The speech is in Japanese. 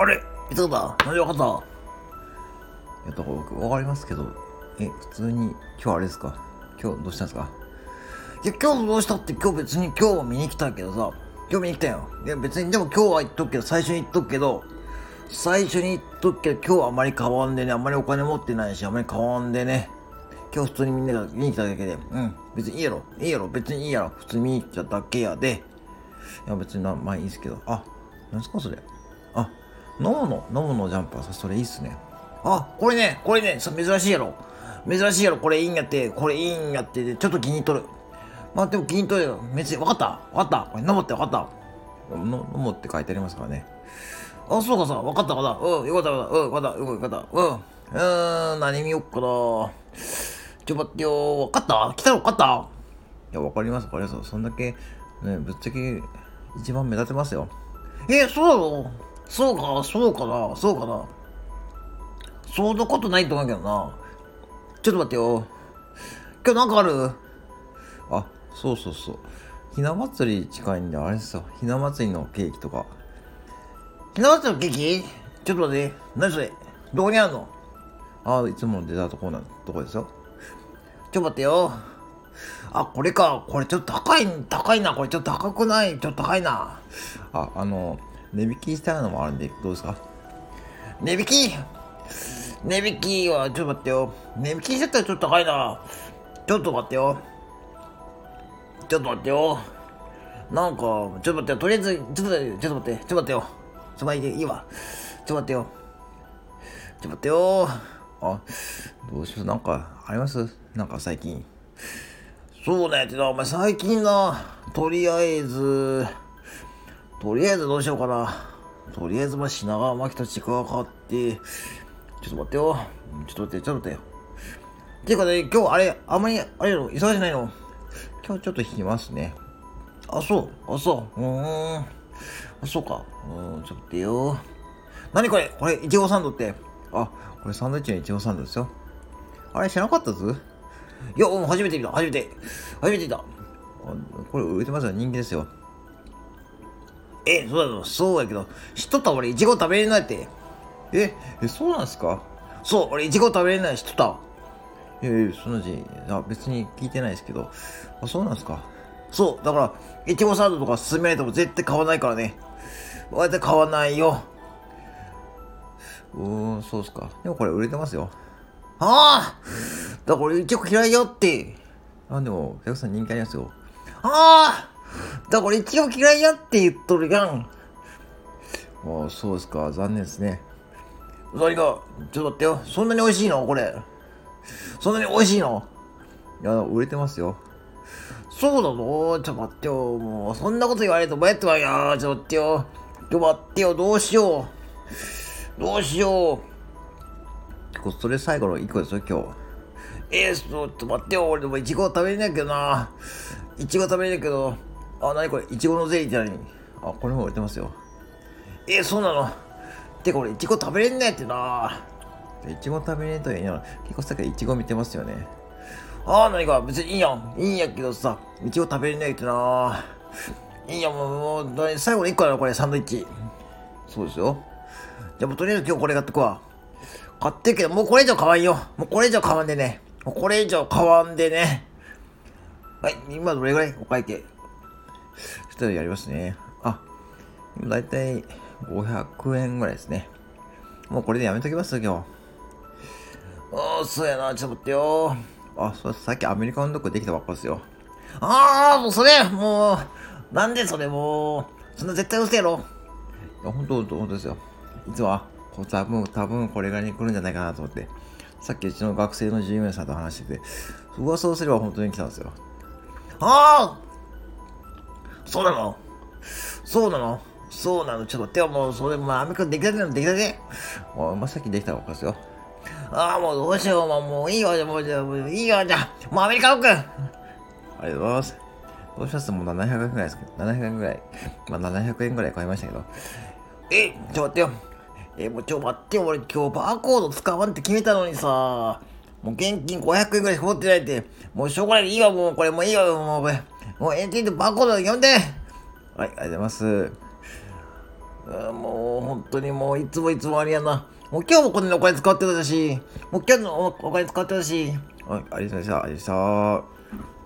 あれ？いつだ。何でわかった。いや、だから僕、わかりますけど、え、普通に、今日あれですか？今日どうしたんですか？いや、今日どうしたって今日別に今日は見に来たけどさ、今日見に来たよ。いや、別にでも今日は言っとくけど、最初に言っとくけど、最初に言っとくけど、今日はあまり変わんでね、あんまりお金持ってないし、あんまり変わんでね。今日普通にみんなが見に来ただけで、うん、別にいいやろ、いいやろ、別にいいやろ、普通に見に来ただけやで。いや、別にな、まあいいですけど、あ、何すかそれ？あ、飲むの、飲むのジャンパーさ、それいいっすね。あ、これね、これね、珍しいやろ。珍しいやろ、これいいんやって、これいいんやって、ちょっと気に取る。まあでも気に取るよ。別に、わかった？わかったこれ飲むってわかったの飲むって書いてありますからね。あ、そうかさ、わかったかな。うん、よかったよかった。うん、よかった、よかった。うん。うーん、何見よっかな。ちょ待ってよ。わかった？来たのわかった？いや、わかります、わかります。そんだけ、ね、ぶっちゃけ、一番目立てますよ。え、そうなの？そうか、そうかな、そうかな。そんなことないと思うけどな。ちょっと待ってよ。今日なんかある？あ、そうそうそう。ひな祭り近いんで、あれですよ。ひな祭りのケーキとか。ひな祭りのケーキ？ちょっと待って。何それ？どこにあるの？あ、いつものデザートコーナーとこですよ。ちょっと待ってよ。あ、これか。これちょっと高い、高いな。これちょっと高くない？ちょっと高いな。あ、あの、値引きしたいのもあるんで、どうですか？値引き？値引きは、ちょっと待ってよ。値引きしちゃったらちょっと高いな。ちょっと待ってよ。ちょっと待ってよ。なんか、ちょっと待ってよ。とりあえず、ちょっと待って、ちょっと待って、ちょっと待ってよ。そばいでいいわ。ちょっと待ってよ。ちょっと待ってよ。あ、どうしよう。なんか、あります？なんか最近。そうねってな、お前最近な、とりあえず、とりあえずどうしようかな。とりあえず、まあ、品川巻とちくわ買って、ちょっと待ってよ。ちょっと待って、ちょっと待ってよ。ていうかね、今日あれ、あんまり、あれやろ、忙しないの今日ちょっと引きますね。あ、そう。あ、そう。うーん。あ、そうか。うん、ちょっと待ってよ。何これ？これ、いちごサンドって。あ、これサンドイッチのいちごサンドですよ。あれ、知らなかったぞ。いや、もう初めて見た。初めて。初めて見た。これ売れてますよ。人気ですよ。え、そうだ。そうやけど、知っとった俺、いちご食べれないって。え、え、そうなんすか？そう、俺、いちご食べれない知っとった。いやいや、そんなじ、あ、別に聞いてないですけど。あ、そうなんすか？そう、だから、いちごサンドとか勧めないとも絶対買わないからね。絶対買わないよ。うーん、そうっすか。でもこれ売れてますよ。ああだから俺いちご嫌いよって。あ、でも、お客さん人気ありますよ。ああだからいちご嫌いやって言っとるやん。ああ、そうですか。残念ですね。何が、ちょっと待ってよ。そんなに美味しいの？これ。そんなに美味しいの？いや、売れてますよ。そうなの？ちょっと待ってよ。もう、そんなこと言われると迷ってまいやちょっと待ってよ。ちょっと待ってよ。どうしよう。どうしよう。それ最後の1個ですよ、今日。えー、ちょっと待ってよ。俺でもいちご食べれないけどな。いちご食べれないけど。あ、なにこれ？いちごのゼリーって何？あ、これも売れてますよ。えー、そうなの？ってか俺いちご食べれんねってないちご食べれんといいな。結構さっきいちご見てますよね。ああ、何か別にいいやん。いいんやけどさ、いちご食べれないってないいやもう、もう最後の1個だろ、これ、サンドイッチ。そうですよ。じゃあもうとりあえず今日これ買ってくわ。買ってけど、もうこれ以上買わんよ。もうこれ以上買わんでね。もうこれ以上買わんでね。はい、今どれぐらい？お会計。そしたらやりますね。あ、だいたい500円ぐらいですね。もうこれでやめときます今日。ああ、そうやな。ちょっと待ってよ。あ、そうさっきアメリカンドッグできたばっかですよ。ああ、もうそれ、もう、なんでそれもう、そんな絶対嘘やろ。いや、ほんと、ほんと、ほんですよ。いつは、こう多分、多分これがに来るんじゃないかなと思って、さっきうちの学生の従業員さんと話してて、噂をすれば本当に来たんですよ。ああそうなの？そうなの？そうなの？ちょっと待ってよ、もう、それ、まあ、アメリカできたてのできたて。もう、まあさっきできたばっかすよ。ああ、もうどうしよう、もういいわ、もう、じゃもういいわ、じゃもうアメリカオークありがとうございます。どうします？もう700円ぐらいですけど、700円ぐらい。まあ、700円ぐらい買いましたけど。え、ちょっと待ってよ。え、もうちょ、待ってよ、俺今日バーコード使わんって決めたのにさ、もう現金500円ぐらいしか持ってないって、もうしょうがないいいわ、もうこれもういいわ、もうこれ。もう AT でバーコード読んではい、ありがとうございます。もう本当にもういつもいつもありやな。もう今日もこんなお金使ってたし、もう今日のお金使ってたし。はい、ありがとうございました。ありがとうございました。